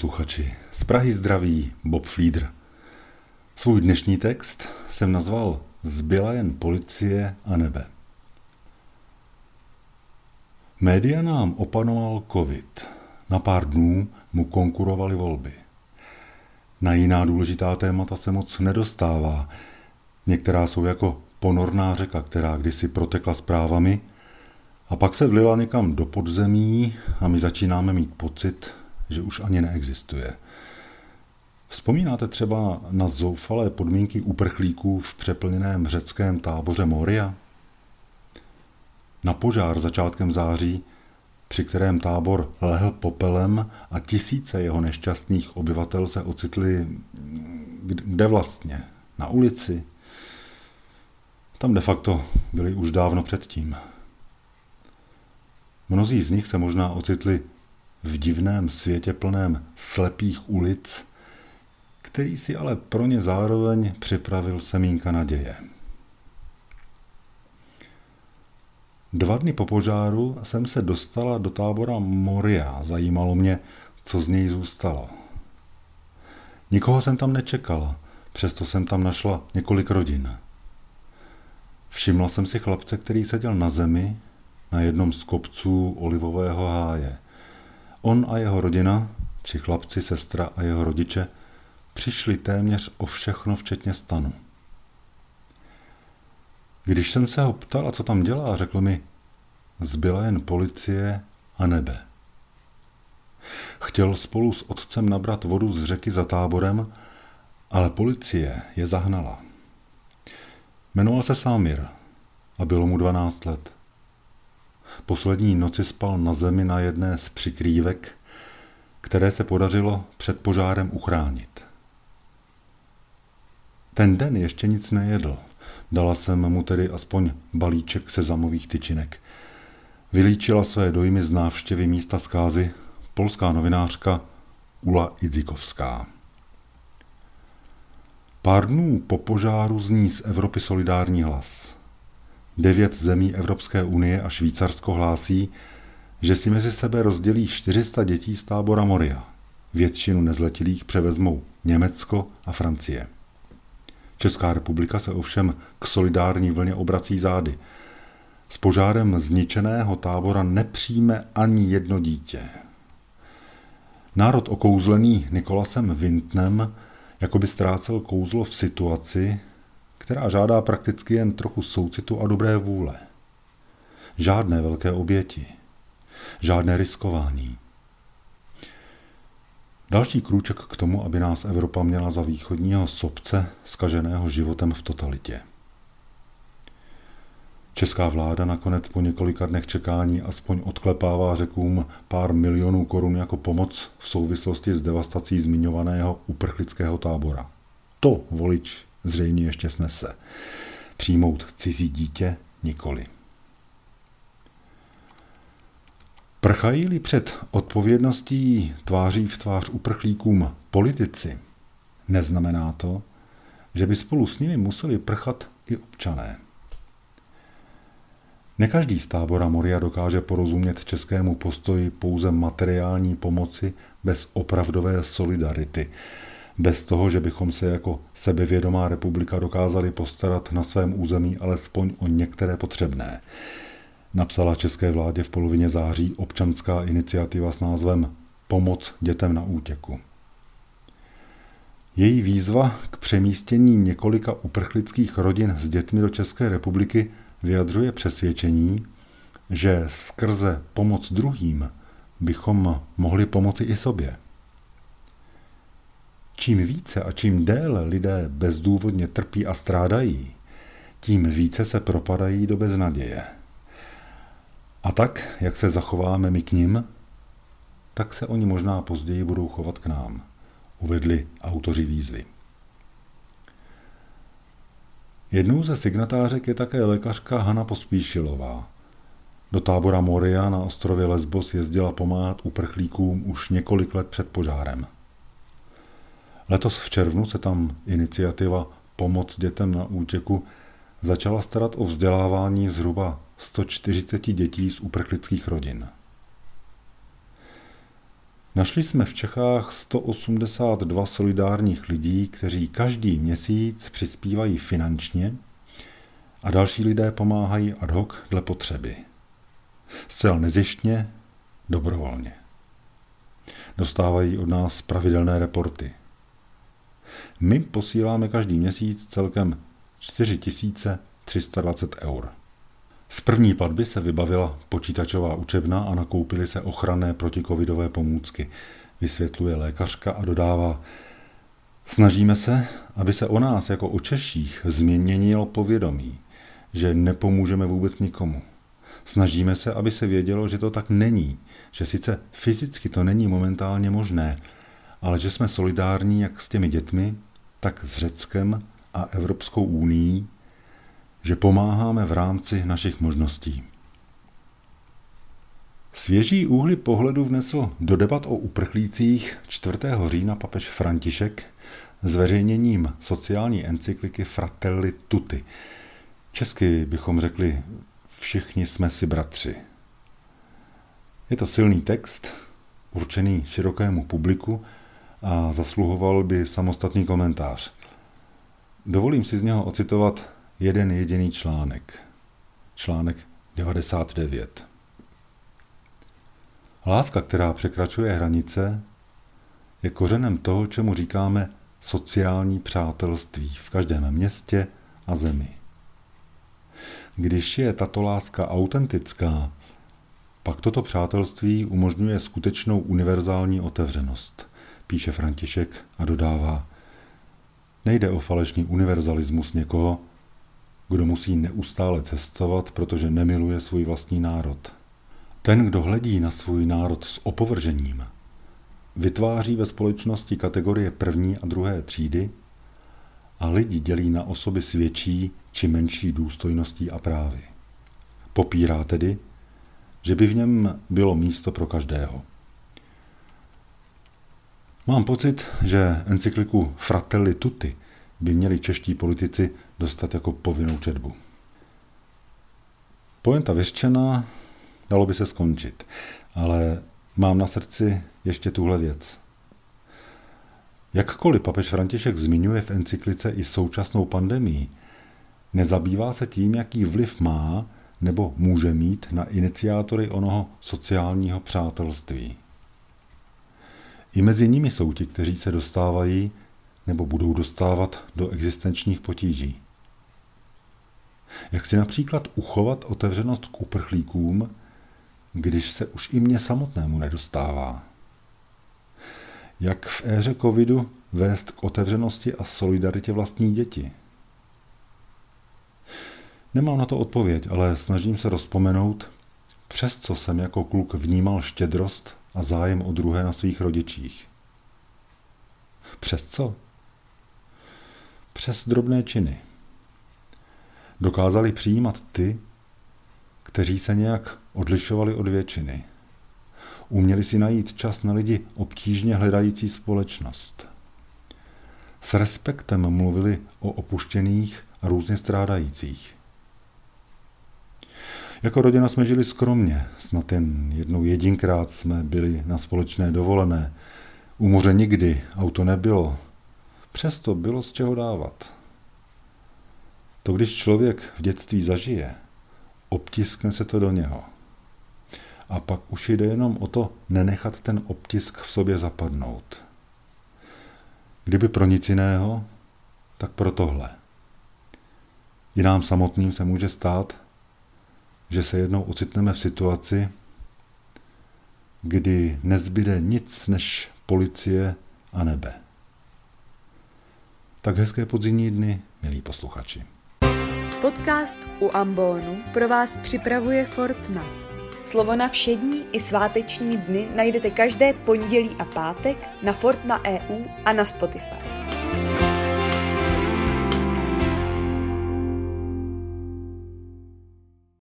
posluchači. Z Prahy zdraví Bob Flieder. Svůj dnešní text jsem nazval Zbyla jen policie a nebe. Média nám opanoval covid. Na pár dnů mu konkurovaly volby. Na jiná důležitá témata se moc nedostává. Některá jsou jako ponorná řeka, která kdysi protekla zprávami a pak se vlila někam do podzemí a my začínáme mít pocit, že už ani neexistuje. Vzpomínáte třeba na zoufalé podmínky uprchlíků v přeplněném řeckém táboře Moria? Na požár začátkem září, při kterém tábor lehl popelem a tisíce jeho nešťastných obyvatel se ocitli kde vlastně? Na ulici? Tam de facto byli už dávno předtím. Mnozí z nich se možná ocitli v divném světě plném slepých ulic, který si ale pro ně zároveň připravil semínka naděje. Dva dny po požáru jsem se dostala do tábora Moria. Zajímalo mě, co z něj zůstalo. Nikoho jsem tam nečekala, přesto jsem tam našla několik rodin. Všimla jsem si chlapce, který seděl na zemi na jednom z kopců olivového háje. On a jeho rodina, tři chlapci, sestra a jeho rodiče, přišli téměř o všechno, včetně stanu. Když jsem se ho ptala, co tam dělá, řekl mi, zbyla jen policie a nebe. Chtěl spolu s otcem nabrat vodu z řeky za táborem, ale policie je zahnala. Jmenoval se Samir a bylo mu 12 let. Poslední noci spal na zemi na jedné z přikrývek, které se podařilo před požárem uchránit. Ten den ještě nic nejedl. Dala jsem mu tedy aspoň balíček sezamových tyčinek. Vylíčila své dojmy z návštěvy místa zkázy polská novinářka Ula Idzikovská. Pár dnů po požáru zní z Evropy solidární hlas. Devět zemí Evropské unie a Švýcarsko hlásí, že si mezi sebe rozdělí 400 dětí z tábora Moria. Většinu nezletilých převezmou Německo a Francie. Česká republika se ovšem k solidární vlně obrací zády. S požárem zničeného tábora nepřijme ani jedno dítě. Národ okouzlený Nikolasem Vintnem jako by ztrácel kouzlo v situaci, která žádá prakticky jen trochu soucitu a dobré vůle. Žádné velké oběti, žádné riskování. Další krůček k tomu, aby nás Evropa měla za východního sobce skaženého životem v totalitě. Česká vláda nakonec po několika dnech čekání aspoň odklepává řekům pár milionů korun jako pomoc v souvislosti s devastací zmiňovaného uprchlického tábora. To volič zřejmě ještě snese. Přijmout cizí dítě nikoli. Prchají-li před odpovědností tváří v tvář uprchlíkům politici, neznamená to, že by spolu s nimi museli prchat i občané. Ne každý z tábora Moria dokáže porozumět českému postoji pouze materiální pomoci bez opravdové solidarity, bez toho, že bychom se jako sebevědomá republika dokázali postarat na svém území alespoň o některé potřebné. Napsala české vládě v polovině září občanská iniciativa s názvem Pomoc dětem na útěku. Její výzva k přemístění několika uprchlických rodin s dětmi do České republiky vyjadřuje přesvědčení, že skrze pomoc druhým bychom mohli pomoci i sobě. Čím více a čím déle lidé bezdůvodně trpí a strádají, tím více se propadají do beznaděje. A tak, jak se zachováme my k nim, tak se oni možná později budou chovat k nám, uvedli autoři výzvy. Jednou ze signatářek je také lékařka Hana Pospíšilová. Do tábora Moria na ostrově Lesbos jezdila pomáhat uprchlíkům už několik let před požárem. Letos v červnu se tam iniciativa Pomoc dětem na útěku začala starat o vzdělávání zhruba 140 dětí z uprchlických rodin. Našli jsme v Čechách 182 solidárních lidí, kteří každý měsíc přispívají finančně a další lidé pomáhají ad hoc dle potřeby. Zcela nezištně, dobrovolně. Dostávají od nás pravidelné reporty. My posíláme každý měsíc celkem 4320 eur. Z první platby se vybavila počítačová učebna a nakoupily se ochranné protikovidové pomůcky. Vysvětluje lékařka a dodává, snažíme se, aby se o nás jako o Češích změnilo povědomí, že nepomůžeme vůbec nikomu. Snažíme se, aby se vědělo, že to tak není, že sice fyzicky to není momentálně možné, ale že jsme solidární jak s těmi dětmi, tak s Řeckem a Evropskou unii, že pomáháme v rámci našich možností. Svěží úhly pohledu vnesl do debat o uprchlících 4. října papež František zveřejněním sociální encykliky Fratelli Tutti. Česky bychom řekli Všichni jsme si bratři. Je to silný text, určený širokému publiku a zasluhoval by samostatný komentář. Dovolím si z něho ocitovat jeden jediný článek. Článek 99. Láska, která překračuje hranice, je kořenem toho, čemu říkáme sociální přátelství v každém městě a zemi. Když je tato láska autentická, pak toto přátelství umožňuje skutečnou univerzální otevřenost, píše František a dodává. Nejde o falešný univerzalismus někoho, kdo musí neustále cestovat, protože nemiluje svůj vlastní národ. Ten, kdo hledí na svůj národ s opovržením, vytváří ve společnosti kategorie první a druhé třídy a lidi dělí na osoby s větší či menší důstojností a právy. Popírá tedy, že by v něm bylo místo pro každého. Mám pocit, že encykliku Fratelli Tutti by měli čeští politici dostat jako povinnou četbu. Poenta vyřčená, dalo by se skončit, ale mám na srdci ještě tuhle věc. Jakkoliv papež František zmiňuje v encyklice i současnou pandemii, nezabývá se tím, jaký vliv má nebo může mít na iniciátory onoho sociálního přátelství. I mezi nimi jsou ti, kteří se dostávají nebo budou dostávat do existenčních potíží. Jak si například uchovat otevřenost k uprchlíkům, když se už i mně samotnému nedostává? Jak v éře covidu vést k otevřenosti a solidaritě vlastní děti? Nemám na to odpověď, ale snažím se rozpomenout, přes co jsem jako kluk vnímal štědrost a zájem o druhé na svých rodičích. Přes co? Přes drobné činy. Dokázali přijímat ty, kteří se nějak odlišovali od většiny. Uměli si najít čas na lidi obtížně hledající společnost. S respektem mluvili o opuštěných a různě strádajících. Jako rodina jsme žili skromně, snad jen jednou jedinkrát jsme byli na společné dovolené. U moře nikdy, auto nebylo. Přesto bylo z čeho dávat. To, když člověk v dětství zažije, obtiskne se to do něho. A pak už jde jenom o to nenechat ten obtisk v sobě zapadnout. Kdyby pro nic jiného, tak pro tohle. I nám samotným se může stát, že se jednou ocitneme v situaci, kdy nezbyde nic než policie a nebe. Tak hezké podzimní dny, milí posluchači. Podcast u Ambonu pro vás připravuje Fortna. Slovo na všední i sváteční dny najdete každé pondělí a pátek na Fortna EU a na Spotify.